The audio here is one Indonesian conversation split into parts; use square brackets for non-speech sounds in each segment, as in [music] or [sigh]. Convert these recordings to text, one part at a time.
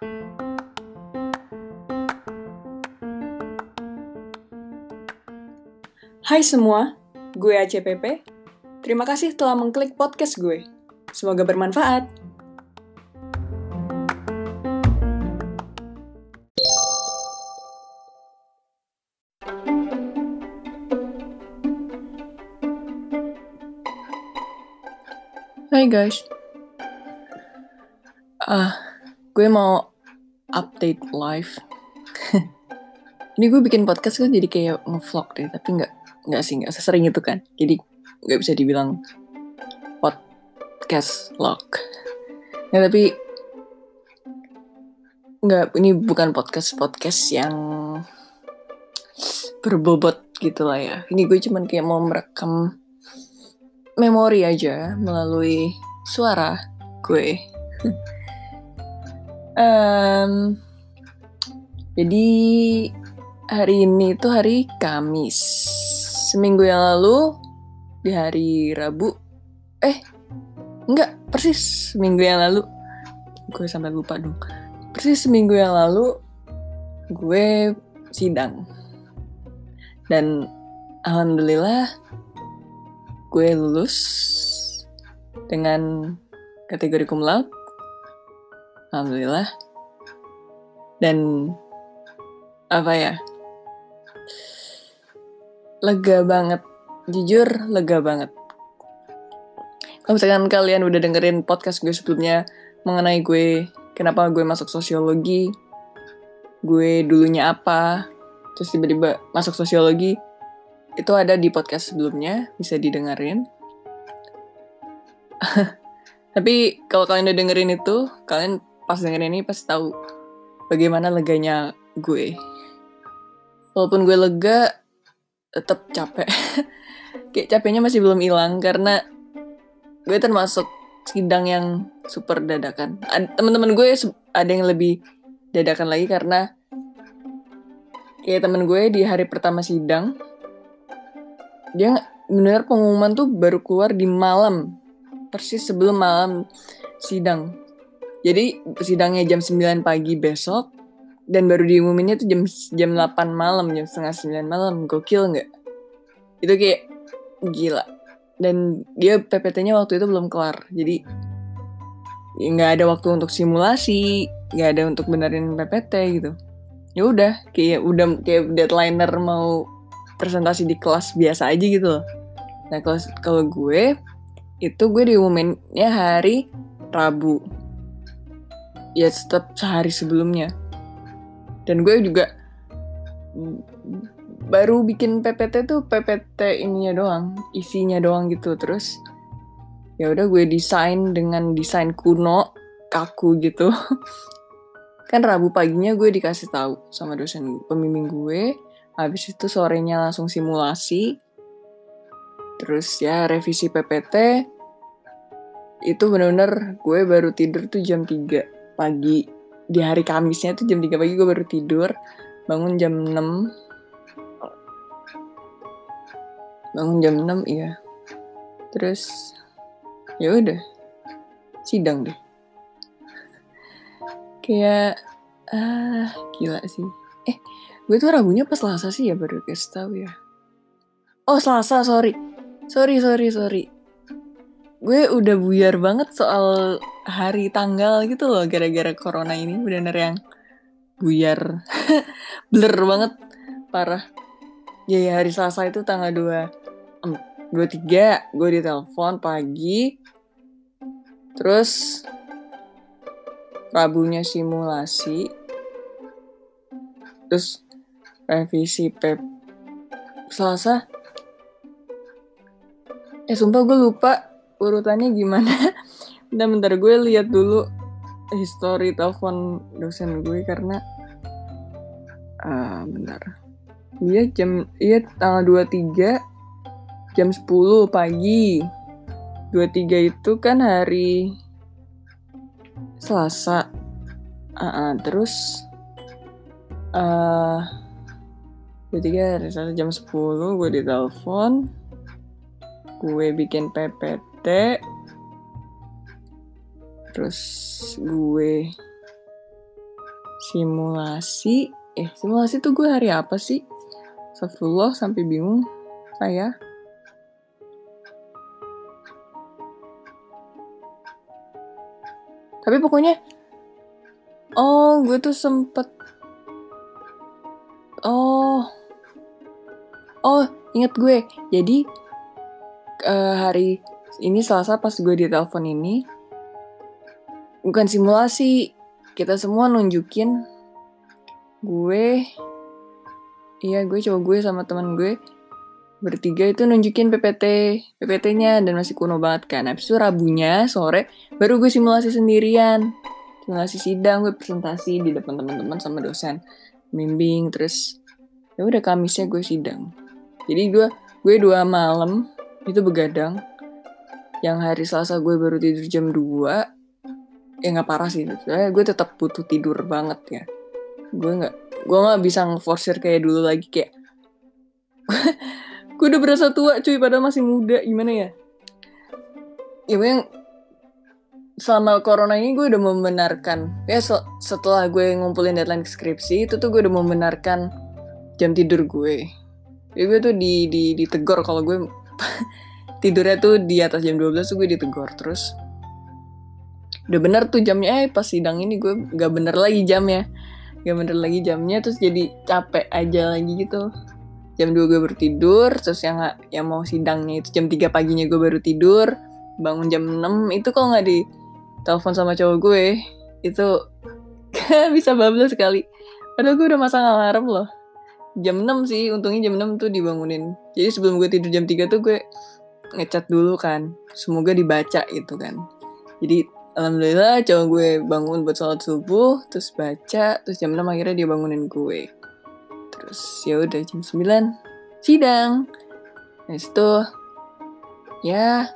Hai semua, gue ACPP. Terima kasih telah mengklik podcast gue. Semoga bermanfaat. Hai guys. Ah, gue mau update live. [laughs] Ini gue bikin podcast kan jadi kayak ngevlog deh, tapi nggak nggak sih nggak sesering itu kan. Jadi nggak bisa dibilang podcast vlog. Ya tapi nggak ini bukan podcast podcast yang berbobot gitu lah ya. Ini gue cuman kayak mau merekam memori aja melalui suara gue. [laughs] um, jadi hari ini tuh hari Kamis. Seminggu yang lalu di hari Rabu. Eh, enggak, persis seminggu yang lalu. Gue sampai lupa dong. Persis seminggu yang lalu gue sidang. Dan alhamdulillah gue lulus dengan kategori cum laude. Alhamdulillah. Dan apa ya? Lega banget. Jujur lega banget. Kalau misalkan kalian udah dengerin podcast gue sebelumnya mengenai gue kenapa gue masuk sosiologi, gue dulunya apa, terus tiba-tiba masuk sosiologi, itu ada di podcast sebelumnya, bisa didengerin. [laughs] Tapi kalau kalian udah dengerin itu, kalian pas dengerin ini pasti tahu bagaimana leganya gue. Walaupun gue lega, tetap capek. [laughs] Kayak capeknya masih belum hilang karena gue termasuk sidang yang super dadakan. Teman-teman gue ada yang lebih dadakan lagi karena kayak temen gue di hari pertama sidang dia benar pengumuman tuh baru keluar di malam persis sebelum malam sidang jadi sidangnya jam 9 pagi besok dan baru diumuminnya tuh jam jam 8 malam jam setengah 9 malam. Gokil nggak? Itu kayak gila. Dan dia PPT-nya waktu itu belum kelar. Jadi nggak ada waktu untuk simulasi nggak ada untuk benerin PPT gitu. Ya udah kayak udah kayak deadlineer mau presentasi di kelas biasa aja gitu loh. Nah kalau kalau gue itu gue diumuminnya hari Rabu. Ya tetap sehari sebelumnya. Dan gue juga baru bikin PPT tuh PPT ininya doang, isinya doang gitu. Terus ya udah gue desain dengan desain kuno, kaku gitu. [laughs] kan Rabu paginya gue dikasih tahu sama dosen pembimbing gue habis itu sorenya langsung simulasi terus ya revisi PPT itu bener-bener gue baru tidur tuh jam 3 pagi. Di hari Kamisnya tuh jam 3 pagi gue baru tidur. Bangun jam 6 bangun jam 6 iya. Terus ya udah. Sidang deh. Kayak ah gila sih. Eh gue tuh ragunya pas selasa sih ya baru kasih tahu ya. Oh selasa sorry. Sorry sorry sorry gue udah buyar banget soal hari tanggal gitu loh gara-gara corona ini. Bener-bener yang buyar. [laughs] Blur banget parah. Ya, ya hari selasa itu tanggal 2 dua tiga gue ditelepon pagi. Terus Rabunya simulasi. Terus revisi pep Selasa. Eh sumpah gue lupa urutannya gimana. [laughs] Bentar-bentar gue lihat dulu history telepon dosen gue karena uh, bentar. Iya jam iya tanggal 23 jam 10 pagi. 23 itu kan hari Selasa. Uh, uh, terus uh, ketiga hari Selasa jam 10 gue ditelepon. Gue bikin PPT. Terus gue simulasi. Eh simulasi tuh gue hari apa sih? Astagfirullah sampai bingung saya. Tapi pokoknya oh gue tuh sempet oh oh inget gue. Jadi uh, hari ini selasa pas gue di telepon ini bukan simulasi. Kita semua nunjukin gue iya gue coba gue sama teman gue bertiga itu nunjukin PPT PPT-nya dan masih kuno banget kan. Habis itu rabunya sore baru gue simulasi sendirian. Simulasi sidang gue presentasi di depan teman-teman sama dosen. Bimbing terus ya udah kamisnya gue sidang. Jadi gue gue dua malam itu begadang yang hari selasa gue baru tidur jam 2 ya nggak parah sih. Soalnya gue tetap butuh tidur banget ya. Gue nggak gue nggak bisa ngeforsir kayak dulu lagi kayak [laughs] gue udah berasa tua cuy padahal masih muda. Gimana ya? Ya yang selama corona ini gue udah membenarkan ya setelah gue ngumpulin deadline skripsi itu tuh gue udah membenarkan jam tidur gue. Ya gue tuh di di ditegor kalau gue tidurnya tuh di atas jam 12 tuh gue ditegor terus udah bener tuh jamnya eh pas sidang ini gue gak bener lagi jamnya. Gak bener lagi jamnya terus jadi capek aja lagi gitu. Jam 2 gue baru tidur terus yang yang mau sidangnya itu jam 3 paginya gue baru tidur bangun jam 6 itu kok nggak di telepon sama cowok gue? Itu [laughs] bisa bablas sekali. Padahal gue udah masang alarm loh. Jam 6 sih untungnya jam 6 tuh dibangunin. Jadi sebelum gue tidur jam 3 tuh gue ngecat dulu kan. Semoga dibaca gitu kan. Jadi alhamdulillah cowok gue bangun buat sholat subuh terus baca terus jam 6 akhirnya dia bangunin gue. Terus ya udah jam 9 sidang. Nah itu ya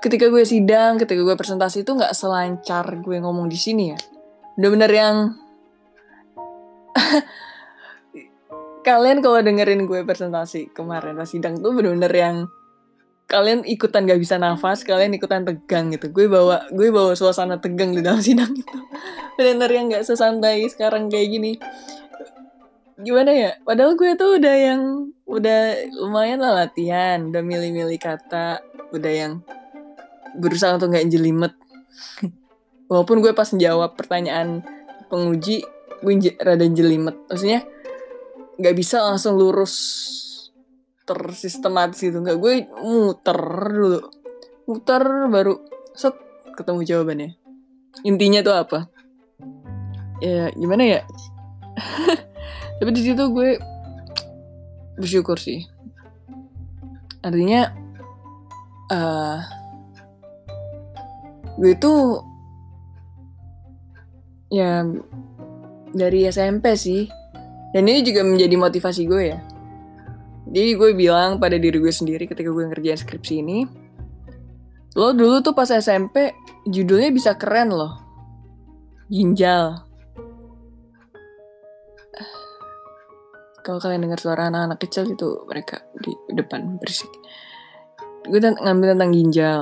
ketika gue sidang ketika gue presentasi itu nggak selancar gue ngomong di sini ya. Bener-bener yang [laughs] kalian kalau dengerin gue presentasi kemarin pas sidang tuh bener-bener yang kalian ikutan gak bisa nafas, kalian ikutan tegang gitu. Gue bawa gue bawa suasana tegang di dalam sidang itu. [laughs] Bener-bener yang gak sesantai sekarang kayak gini. Gimana ya? Padahal gue tuh udah yang udah lumayan lah latihan, udah milih-milih kata, udah yang berusaha untuk gak jelimet. [laughs] Walaupun gue pas menjawab pertanyaan penguji, gue rada jelimet. Maksudnya, nggak bisa langsung lurus tersistematis gitu. Nggak gue muter dulu. Muter baru set ketemu jawabannya. Intinya tuh apa? Ya gimana ya? [laughs] Tapi di situ gue bersyukur sih. Artinya uh, gue tuh ya dari SMP sih. Dan ini juga menjadi motivasi gue ya. Jadi gue bilang pada diri gue sendiri ketika gue ngerjain skripsi ini, lo dulu tuh pas SMP judulnya bisa keren loh. Ginjal. Kalau kalian dengar suara anak-anak kecil itu mereka di depan berisik. Gue ngambil tentang ginjal.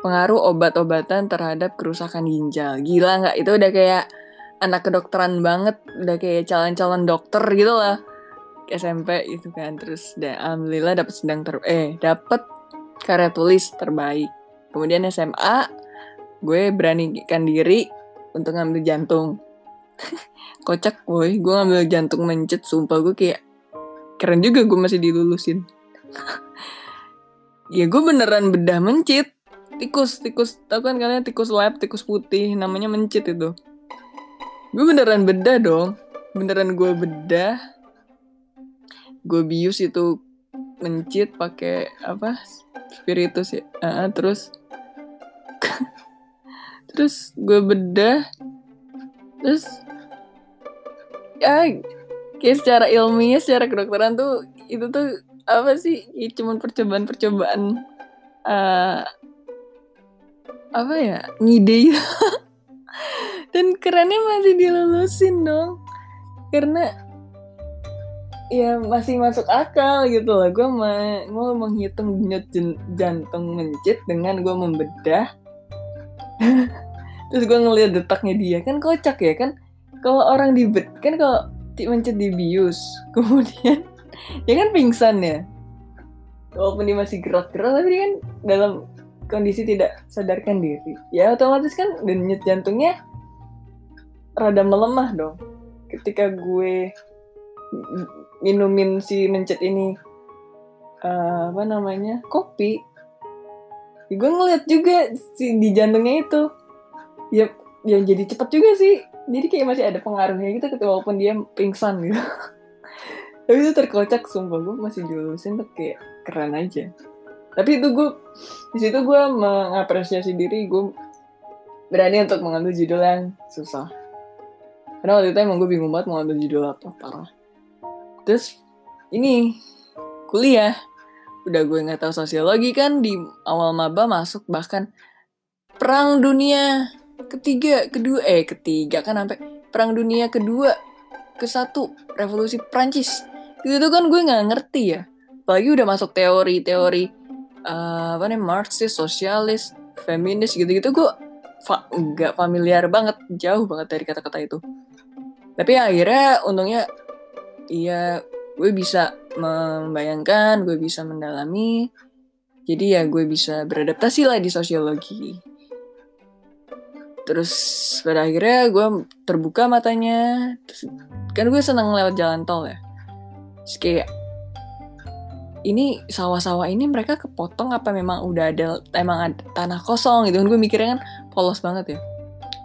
Pengaruh obat-obatan terhadap kerusakan ginjal. Gila nggak? Itu udah kayak anak kedokteran banget udah kayak calon-calon dokter gitu lah SMP itu kan. Terus dan alhamdulillah dapat sedang ter eh dapat karya tulis terbaik. Kemudian SMA gue beranikan diri untuk ngambil jantung. [laughs] Kocak boy gue ngambil jantung mencet sumpah gue kayak keren juga gue masih dilulusin. [laughs] Ya gue beneran bedah mencit. Tikus tikus. Tau kan kalian tikus lab tikus putih namanya mencit itu. Gue beneran bedah dong. Beneran gue bedah gue bius itu mencit pakai apa? Spiritus ya. Uh, terus [laughs] terus gue bedah. Terus ya kayak secara ilmiah secara kedokteran tuh itu tuh apa sih? Ya, cuman percobaan-percobaan uh, apa ya? Ngide [laughs] dan kerennya masih dilulusin dong. Karena ya masih masuk akal gitu loh. Gue mau, menghitung denyut jantung mencit dengan gue membedah. [laughs] Terus gue ngeliat detaknya dia. Kan kocak ya kan? Kalau orang di kan kalau mencet dibius [laughs] kemudian dia kan pingsan ya. Walaupun dia masih gerak-gerak tapi dia kan dalam kondisi tidak sadarkan diri. Ya otomatis kan denyut jantungnya rada melemah dong. Ketika gue minumin si mencet ini uh, apa namanya kopi. Ya gue ngeliat juga si di jantungnya itu. Ya yang jadi cepet juga sih. Jadi kayak masih ada pengaruhnya gitu walaupun dia pingsan gitu. [laughs] Tapi itu terkocak sumpah. Gue masih dilulusin tuh kayak keren aja. Tapi itu gue di situ gue mengapresiasi diri. Gue berani untuk mengambil judul yang susah. Karena waktu itu emang gue bingung banget mau ambil judul apa parah terus ini kuliah. Udah gue nggak tahu sosiologi kan di awal maba masuk bahkan perang dunia ketiga kedua eh ketiga kan sampai perang dunia kedua ke satu revolusi Prancis itu kan gue nggak ngerti ya. Apalagi udah masuk teori-teori uh, apa nih Marxis sosialis feminis gitu-gitu. Gue nggak familiar banget jauh banget dari kata-kata itu. Tapi akhirnya untungnya iya gue bisa membayangkan gue bisa mendalami. Jadi ya gue bisa beradaptasi lah di sosiologi. Terus pada akhirnya gue terbuka matanya. Terus, kan gue seneng lewat jalan tol ya. Terus kayak ini sawah-sawah ini mereka kepotong apa memang udah ada emang ada tanah kosong gitu kan? Gue mikirnya kan polos banget ya.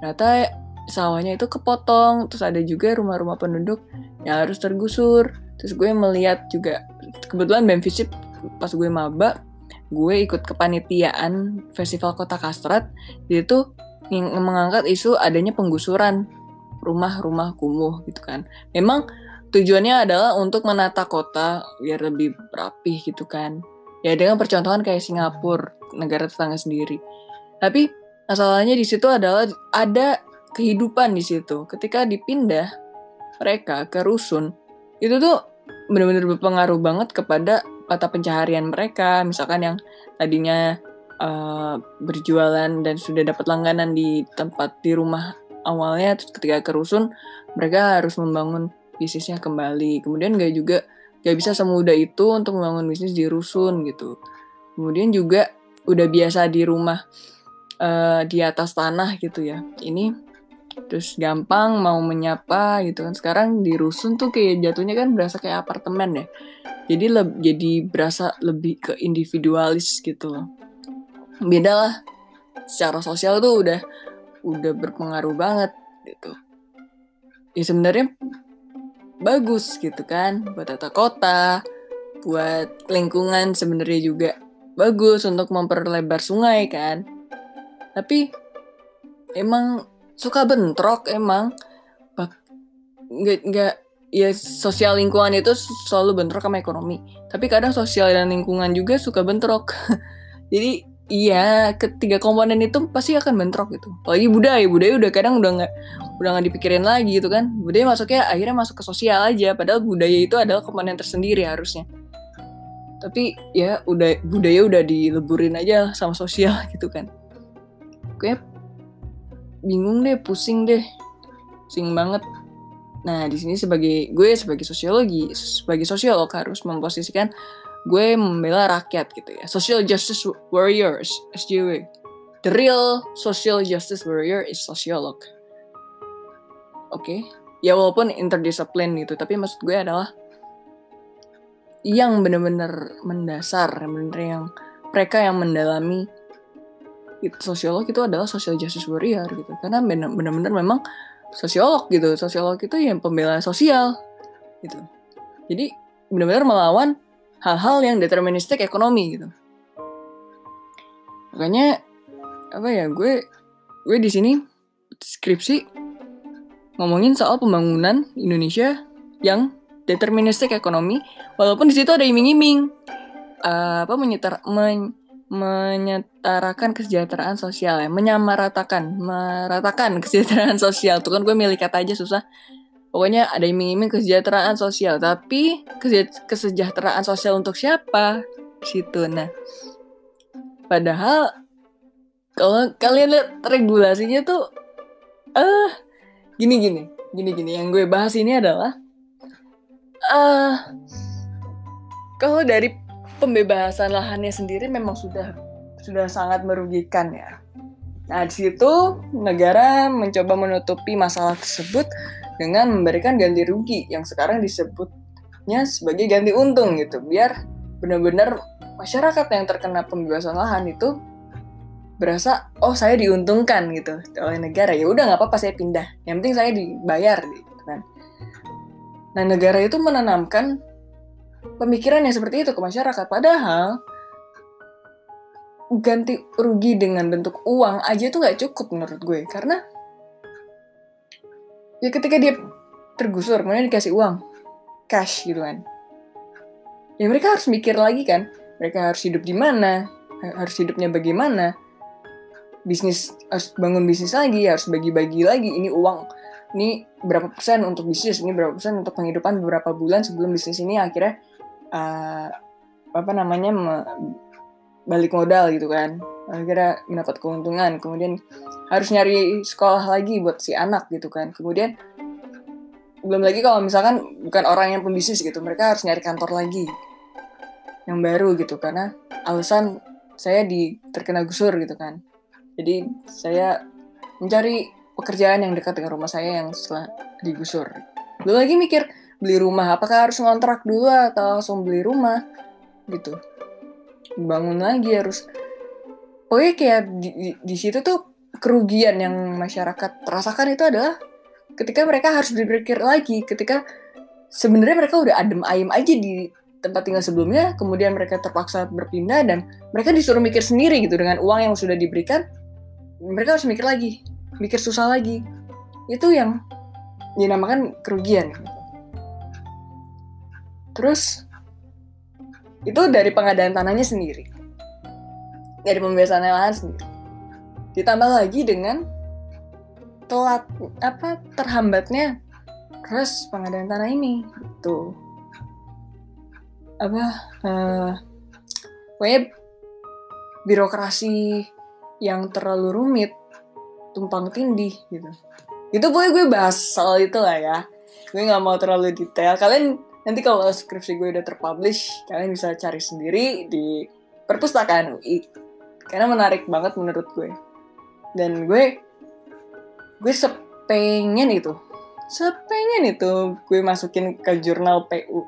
Ternyata sawahnya itu kepotong terus ada juga rumah-rumah penduduk yang harus tergusur. Terus gue melihat juga kebetulan Bemvisip pas gue maba gue ikut kepanitiaan festival kota Kastrat dia tuh mengangkat isu adanya penggusuran rumah-rumah kumuh gitu kan. Memang tujuannya adalah untuk menata kota biar lebih rapih gitu kan. Ya dengan percontohan kayak Singapura negara tetangga sendiri. Tapi masalahnya di situ adalah ada kehidupan di situ. Ketika dipindah mereka ke rusun itu tuh benar-benar berpengaruh banget kepada mata pencaharian mereka. Misalkan yang tadinya uh, berjualan dan sudah dapat langganan di tempat di rumah awalnya terus ketika ke rusun mereka harus membangun bisnisnya kembali. Kemudian gak juga gak bisa semudah itu untuk membangun bisnis di rusun gitu. Kemudian juga udah biasa di rumah uh, di atas tanah gitu ya. Ini terus gampang mau menyapa gitu kan. Sekarang di rusun tuh kayak jatuhnya kan berasa kayak apartemen ya. Jadi le jadi berasa lebih ke individualis gitu. Loh beda lah secara sosial tuh udah udah berpengaruh banget gitu. Ya sebenarnya bagus gitu kan buat tata kota buat lingkungan sebenarnya juga bagus untuk memperlebar sungai kan. Tapi emang suka bentrok emang. Nggak nggak ya sosial lingkungan itu selalu bentrok sama ekonomi. Tapi kadang sosial dan lingkungan juga suka bentrok. [laughs] Jadi iya ketiga komponen itu pasti akan bentrok gitu. Apalagi budaya budaya udah kadang udah nggak udah nggak dipikirin lagi gitu kan. Budaya masuknya akhirnya masuk ke sosial aja. Padahal budaya itu adalah komponen tersendiri harusnya. Tapi ya udah budaya udah dileburin aja sama sosial [laughs] gitu kan. Kayak bingung deh, pusing deh, pusing banget. Nah di sini sebagai gue sebagai sosiologi, sebagai sosiolog harus memposisikan gue membela rakyat gitu ya. Social justice warriors, SJW. The real social justice warrior is sociolog. Oke, okay? ya walaupun interdisiplin gitu, tapi maksud gue adalah yang bener-bener mendasar, bener-bener yang mereka yang mendalami itu sosiolog itu adalah social justice warrior gitu. Karena benar-benar memang sosiolog gitu. Sosiolog itu yang pembela sosial gitu. Jadi benar-benar melawan hal-hal yang deterministik ekonomi gitu. Makanya apa ya gue gue di sini skripsi ngomongin soal pembangunan Indonesia yang deterministik ekonomi. Walaupun di situ ada iming-iming uh, apa menyetar men, menyetarakan kesejahteraan sosial ya, menyamaratakan, meratakan [laughs] kesejahteraan sosial. Tuh kan gue milih kata aja susah. Pokoknya ada iming-iming kesejahteraan sosial, tapi kesejahteraan sosial untuk siapa? Situ. Nah, padahal kalau kalian lihat regulasinya tuh eh uh, gini gini gini gini yang gue bahas ini adalah eh uh, kalau dari pembebasan lahannya sendiri memang sudah sudah sangat merugikan ya. Nah, di situ negara mencoba menutupi masalah tersebut dengan memberikan ganti rugi yang sekarang disebutnya sebagai ganti untung gitu. Biar benar-benar masyarakat yang terkena pembebasan lahan itu berasa oh saya diuntungkan gitu oleh negara ya udah nggak apa-apa saya pindah yang penting saya dibayar gitu kan nah negara itu menanamkan pemikiran yang seperti itu ke masyarakat. Padahal ganti rugi dengan bentuk uang aja tuh nggak cukup menurut gue. Karena ya ketika dia tergusur kemudian dikasih uang cash gitu kan. Ya mereka harus mikir lagi kan mereka harus hidup di mana harus hidupnya bagaimana. Bisnis harus bangun bisnis lagi harus bagi-bagi lagi. Ini uang ini berapa persen untuk bisnis ini berapa persen untuk penghidupan beberapa bulan sebelum bisnis ini akhirnya uh, apa namanya balik modal gitu kan. Akhirnya mendapat keuntungan. Kemudian harus nyari sekolah lagi buat si anak gitu kan. Kemudian belum lagi kalau misalkan bukan orang yang pembisnis gitu mereka harus nyari kantor lagi yang baru gitu. Karena alasan saya di terkena gusur gitu kan. Jadi saya mencari pekerjaan yang dekat dengan rumah saya yang setelah digusur. Belum lagi mikir beli rumah, apakah harus ngontrak dulu atau langsung beli rumah? Gitu. Bangun lagi harus. Pokoknya kayak di, di, di situ tuh kerugian yang masyarakat rasakan itu adalah ketika mereka harus berpikir lagi ketika sebenarnya mereka udah adem ayem aja di tempat tinggal sebelumnya kemudian mereka terpaksa berpindah dan mereka disuruh mikir sendiri gitu. Dengan uang yang sudah diberikan mereka harus mikir lagi mikir susah lagi. Itu yang dinamakan kerugian terus itu dari pengadaan tanahnya sendiri. Dari pembebasan lahan sendiri. Ditambah lagi dengan telat apa terhambatnya proses pengadaan tanah ini. Itu apa uh, pokoknya birokrasi yang terlalu rumit tumpang tindih gitu. Itu boleh gue bahas soal itu lah ya. Gue nggak mau terlalu detail. Kalian nanti kalau skripsi gue udah terpublish kalian bisa cari sendiri di perpustakaan UI karena menarik banget menurut gue. Dan gue gue sepengen itu. Sepengen itu gue masukin ke jurnal PU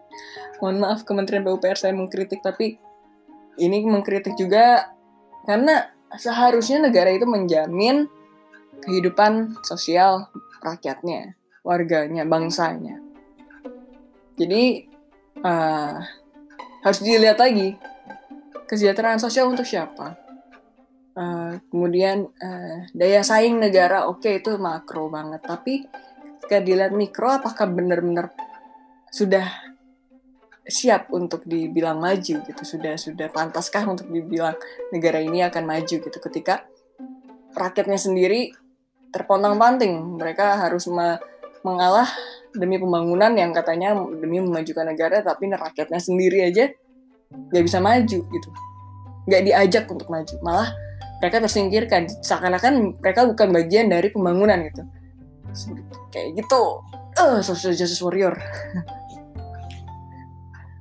[laughs] mohon maaf Kementerian PUPR saya mengkritik tapi ini mengkritik juga karena seharusnya negara itu menjamin kehidupan sosial rakyatnya, warganya, bangsanya. Jadi uh, harus dilihat lagi kesejahteraan sosial untuk siapa. Uh, kemudian uh, daya saing negara oke okay, itu makro banget, tapi ketika dilihat mikro apakah benar-benar sudah siap untuk dibilang maju gitu? Sudah sudah pantaskah untuk dibilang negara ini akan maju gitu? Ketika rakyatnya sendiri terpontang-panting mereka harus me mengalah demi pembangunan yang katanya demi memajukan negara tapi rakyatnya sendiri aja nggak bisa maju gitu. Nggak diajak untuk maju malah mereka tersingkirkan. Seakan-akan mereka bukan bagian dari pembangunan gitu. Kayak gitu. Uh, social justice warrior. [laughs]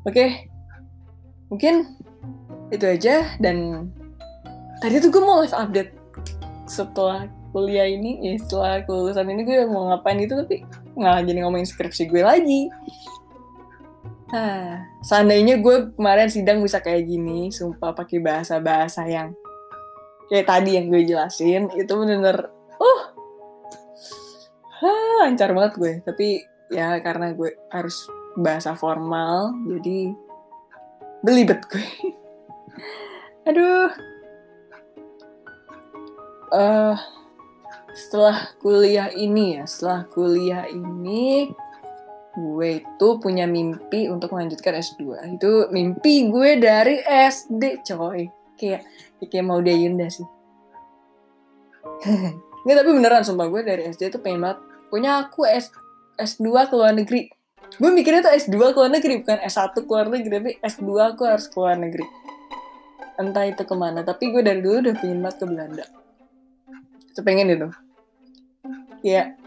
Oke, okay. mungkin itu aja dan tadi tuh gue mau live update setelah kuliah ini, ya setelah kelulusan ini gue mau ngapain itu tapi nggak jadi ngomongin skripsi gue lagi. Nah, seandainya gue kemarin sidang bisa kayak gini, sumpah pakai bahasa-bahasa yang kayak tadi yang gue jelasin, itu bener-bener, uh, ah, lancar banget gue. Tapi ya karena gue harus bahasa formal jadi belibet gue [laughs] aduh uh, setelah kuliah ini ya setelah kuliah ini gue itu punya mimpi untuk melanjutkan S2 itu mimpi gue dari SD coy. Kayak kayak mau dia Yunda sih. [laughs] Nggak tapi beneran sumpah gue dari SD itu pengen banget. Punya aku S S2 ke luar negeri. Gue mikirnya tuh S2 ke luar negeri bukan S1 ke luar negeri tapi S2 aku harus ke luar negeri. Entah itu ke mana tapi gue dari dulu udah pengen banget ke Belanda pengen itu. Ya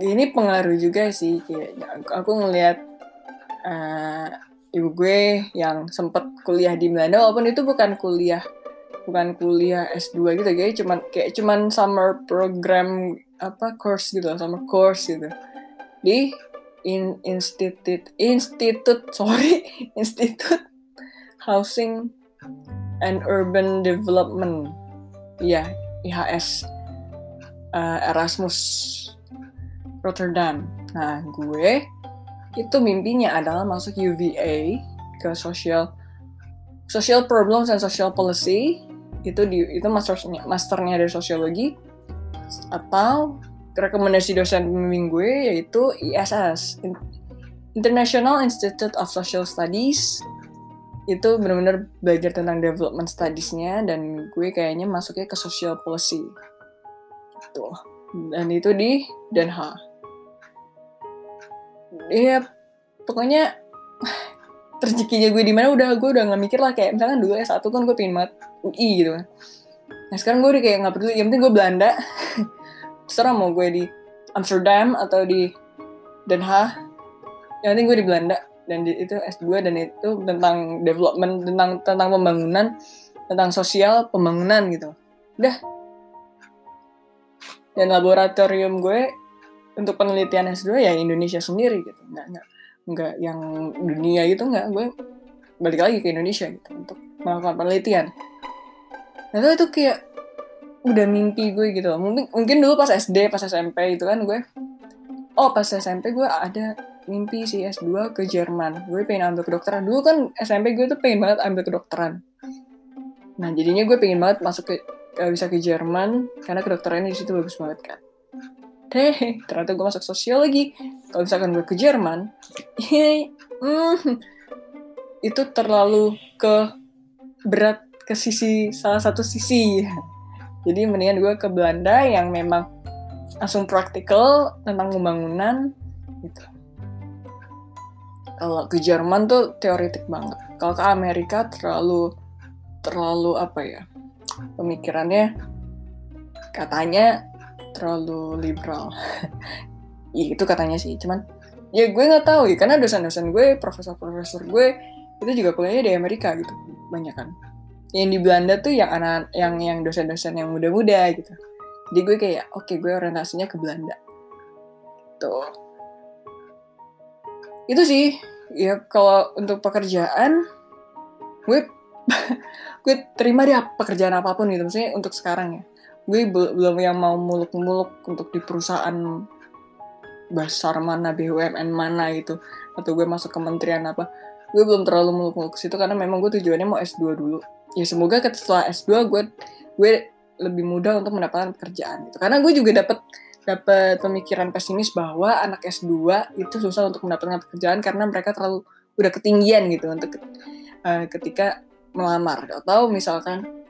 ini pengaruh juga sih kayak aku ngelihat uh, ibu gue yang sempet kuliah di Belanda walaupun itu bukan kuliah bukan kuliah S2 gitu kayak cuman kayak cuman summer program apa course gitu summer course gitu. Di in institute institute [laughs] sorry institute housing and urban development. Ya IHS uh, Erasmus Rotterdam. Nah gue itu mimpinya adalah masuk UVA ke social social problems and social policy. Itu di itu masternya masternya dari sosiologi atau rekomendasi dosen pembimbing gue yaitu ISS International Institute of Social Studies. Itu benar-benar belajar tentang development studies-nya dan gue kayaknya masuknya ke social policy gitu dan itu di Den Haag Iya, pokoknya [sighs] rezekinya gue di mana udah gue udah nggak mikir lah kayak misalkan dulu S1 kan gue pengen banget UI gitu kan. Nah sekarang gue udah kayak nggak peduli yang penting gue Belanda. [laughs] Terserah mau gue di Amsterdam atau di Den Haag yang penting gue di Belanda. Dan di, itu S2 dan itu tentang development tentang tentang pembangunan tentang sosial pembangunan gitu. Udah dan laboratorium gue untuk penelitian S2 ya Indonesia sendiri gitu. Nggak nggak nggak yang dunia gitu nggak. Gue balik lagi ke Indonesia gitu untuk melakukan penelitian. Nah itu, itu kayak udah mimpi gue gitu mungkin mungkin dulu pas SD pas SMP itu kan gue oh pas SMP gue ada mimpi si S2 ke Jerman. Gue pengen ambil kedokteran. Dulu kan SMP gue tuh pengen banget ambil kedokteran. Nah jadinya gue pengen banget masuk ke bisa ke Jerman karena kedokteran di situ bagus banget kan. Deh ternyata gue masuk sosiologi. Kalau misalkan gue ke Jerman hmm, itu terlalu ke berat ke sisi salah satu sisi. Jadi mendingan gue ke Belanda yang memang langsung praktikal tentang pembangunan gitu. Kalau ke Jerman tuh teoretik banget. Kalau ke Amerika terlalu terlalu apa ya pemikirannya katanya terlalu liberal. [laughs] Ya itu katanya sih cuman ya gue nggak tahu ya karena dosen-dosen gue profesor-profesor gue itu juga kuliahnya di Amerika gitu banyak kan. Yang di Belanda tuh yang anak yang yang dosen-dosen yang muda-muda gitu. Jadi gue kayak oke okay, gue orientasinya ke Belanda. Tuh. Itu sih ya kalau untuk pekerjaan gue [laughs] gue terima dia pekerjaan apa pun gitu maksudnya untuk sekarang ya. Gue belum yang mau muluk-muluk untuk di perusahaan besar mana BUMN mana gitu atau gue masuk kementerian apa. Gue belum terlalu muluk-muluk situ karena memang gue tujuannya mau S2 dulu. Ya semoga setelah S2 gue gue lebih mudah untuk mendapatkan pekerjaan gitu. Karena gue juga dapat dapat pemikiran pesimis bahwa anak S2 itu susah untuk mendapatkan pekerjaan karena mereka terlalu udah ketinggian gitu untuk uh, ketika melamar. Atau misalkan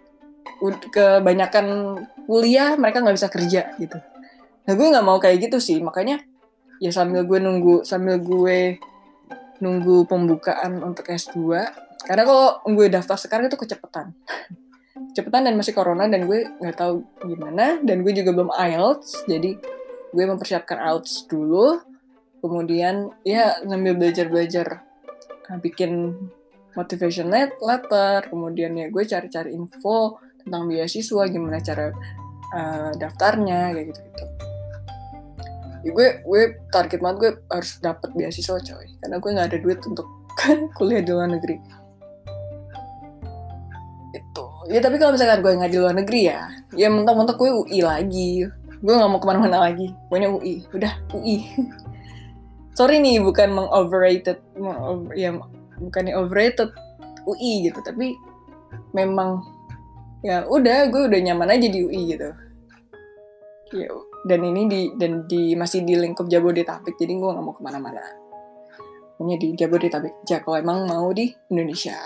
kebanyakan kuliah mereka nggak bisa kerja gitu. Nah gue nggak mau kayak gitu sih. Makanya ya sambil gue nunggu sambil gue nunggu pembukaan untuk S2 karena kalau gue daftar sekarang itu kecepatan. [laughs] Kecepatan dan masih corona dan gue nggak tahu gimana dan gue juga belum IELTS jadi gue mempersiapkan IELTS dulu. Kemudian ya sambil belajar-belajar nah, bikin motivation letter kemudian ya gue cari-cari info tentang beasiswa gimana cara uh, daftarnya kayak gitu gitu ya, gue gue target banget gue harus dapat beasiswa coy. Karena gue nggak ada duit untuk [laughs] kuliah di luar negeri. Itu. Ya tapi kalau misalkan gue nggak di luar negeri ya ya mentok-mentok gue UI lagi. Gue nggak mau ke mana-mana lagi. Pokoknya UI udah UI [laughs] sorry nih bukan meng overrated ya bukan overrated UI gitu. Tapi memang ya udah gue udah nyaman aja di UI gitu. Ya, dan ini di dan di masih di lingkup Jabodetabek jadi gue nggak mau ke mana-mana. Pokoknya di Jabodetabek aja kalau emang mau di Indonesia.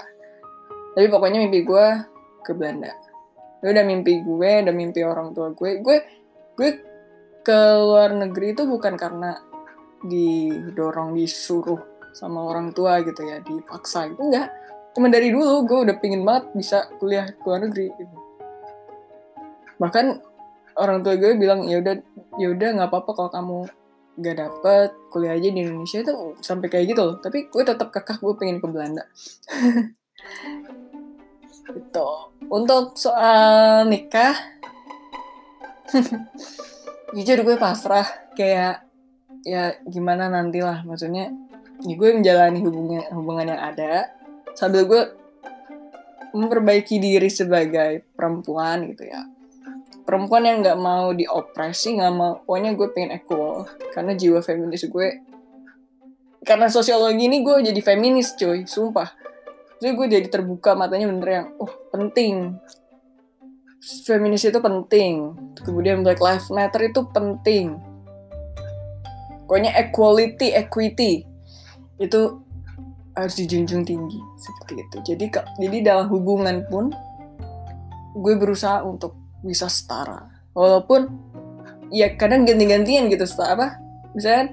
Tapi pokoknya mimpi gue ke Belanda. Gue udah mimpi gue udah mimpi orang tua gue. Gue gue ke luar negeri itu bukan karena didorong disuruh sama orang tua gitu ya dipaksa gitu. Enggak cuma dari dulu gue udah pingin banget bisa kuliah ke luar negeri gitu. bahkan orang tua gue bilang ya udah ya udah nggak apa-apa kalau kamu gak dapet kuliah aja di Indonesia. Itu sampai kayak gitu loh. Tapi gue tetap kekeh gue pengen ke Belanda. [laughs] Gitu. Untuk soal nikah [laughs] jujur gue pasrah. Kayak ya gimana nantilah. Maksudnya ya gue menjalani hubungan hubungan yang ada sambil gue memperbaiki diri sebagai perempuan gitu ya. Perempuan yang nggak mau diopresi nggak mau pokoknya gue pengen equal. Karena jiwa feminis gue karena sosiologi ini gue jadi feminis coy sumpah. Jadi gue jadi terbuka matanya bener yang oh penting. Feminis itu penting. Kemudian black lives matter itu penting. Pokoknya equality equity itu harus dijunjung tinggi seperti itu. Jadi jadi dalam hubungan pun gue berusaha untuk bisa setara. Walaupun ya kadang ganti-gantian gitu setara apa? Misalnya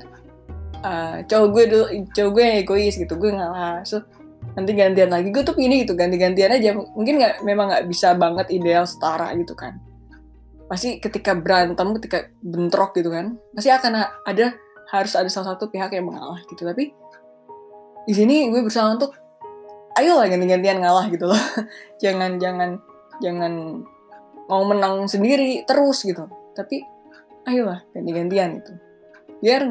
uh, cowok gue dulu cowok gue yang egois gitu gue ngalah so nanti gantian lagi gue tuh gini gitu ganti-gantian aja. Mungkin nggak memang nggak bisa banget ideal setara gitu kan. Pasti ketika berantem ketika bentrok gitu kan pasti akan ada harus ada salah satu pihak yang mengalah gitu. Tapi di sini gue berusaha untuk ayo lah ganti-gantian ngalah gitu loh. [laughs] Jangan jangan jangan mau menang sendiri terus gitu. Tapi ayolah ganti-gantian gitu. Biar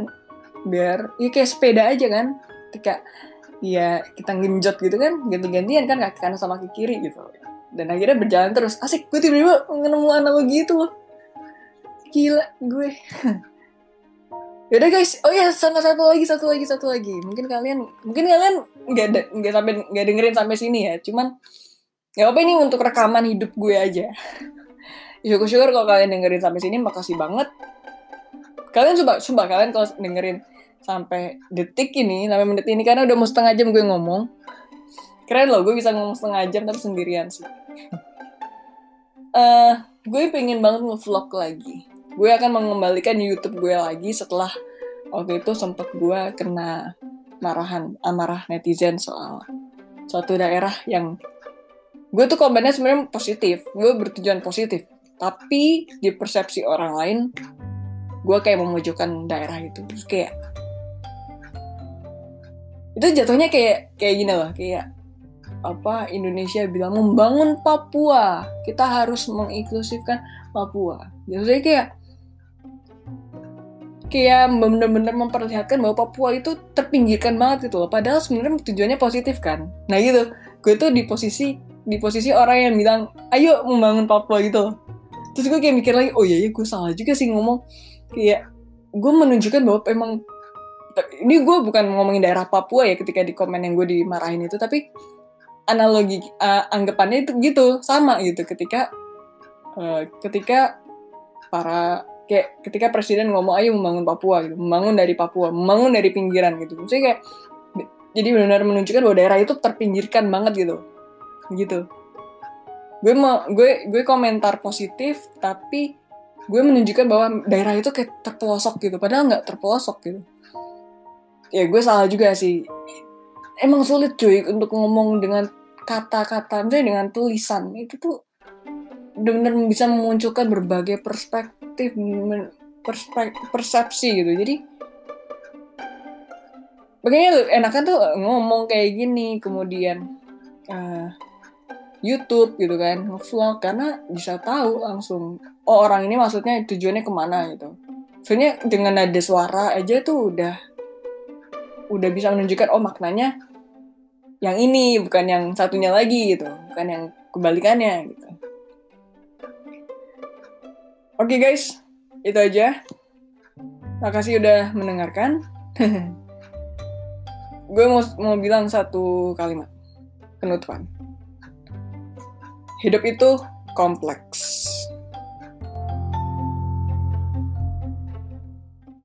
biar ya kayak sepeda aja kan. Ketika ya kita ngenjot gitu kan ganti-gantian kan kaki kanan sama kaki kiri gitu. Dan akhirnya berjalan terus. Asik gue tiba-tiba nemu analogi itu loh. Gila gue [laughs] Yaudah guys, oh ya sama satu lagi, satu lagi, satu lagi. Mungkin kalian, mungkin kalian nggak nggak sampai nggak dengerin sampai sini ya. Cuman ya apa ini untuk rekaman hidup gue aja. [laughs] Syukur-syukur kalau kalian dengerin sampai sini, makasih banget. Kalian coba, coba kalian kalau dengerin sampai detik ini, sampai menit ini karena udah mau setengah jam gue ngomong. Keren loh, gue bisa ngomong setengah jam tapi sendirian sih. uh, [laughs] gue pengen banget nge-vlog lagi gue akan mengembalikan YouTube gue lagi setelah waktu itu sempat gue kena marahan amarah netizen soal suatu daerah yang gue tuh komennya sebenarnya positif gue bertujuan positif tapi di persepsi orang lain gue kayak memojokkan daerah itu terus kayak itu jatuhnya kayak kayak gini loh kayak apa Indonesia bilang membangun Papua kita harus menginklusifkan Papua. Jadi kayak kayak bener-bener memperlihatkan bahwa Papua itu terpinggirkan banget gitu loh. Padahal sebenarnya tujuannya positif kan. Nah gitu, gue tuh di posisi di posisi orang yang bilang, ayo membangun Papua gitu. Terus gue kayak mikir lagi, oh iya, iya gue salah juga sih ngomong. Kayak gue menunjukkan bahwa emang ini gue bukan ngomongin daerah Papua ya ketika di komen yang gue dimarahin itu, tapi analogi uh, anggapannya itu gitu sama gitu ketika uh, ketika para kayak ketika presiden ngomong ayo membangun Papua gitu. Membangun dari Papua membangun dari pinggiran gitu. Maksudnya kayak jadi benar-benar menunjukkan bahwa daerah itu terpinggirkan banget gitu. Gitu. Gue mau gue gue komentar positif tapi gue menunjukkan bahwa daerah itu kayak terpelosok gitu padahal nggak terpelosok gitu. Ya gue salah juga sih. Emang sulit cuy untuk ngomong dengan kata-kata misalnya dengan tulisan. Itu tuh benar-benar bisa memunculkan berbagai perspektif perspektif persepsi gitu jadi Makanya enakan tuh ngomong kayak gini, kemudian uh, YouTube gitu kan, vlog karena bisa tahu langsung oh orang ini maksudnya tujuannya ke mana gitu. Soalnya dengan nada suara aja tuh udah udah bisa menunjukkan oh maknanya yang ini bukan yang satunya lagi gitu, bukan yang kebalikannya gitu. Oke okay guys, itu aja. Makasih udah mendengarkan. [laughs] Gue mau, mau bilang satu kalimat penutupan. Hidup itu kompleks.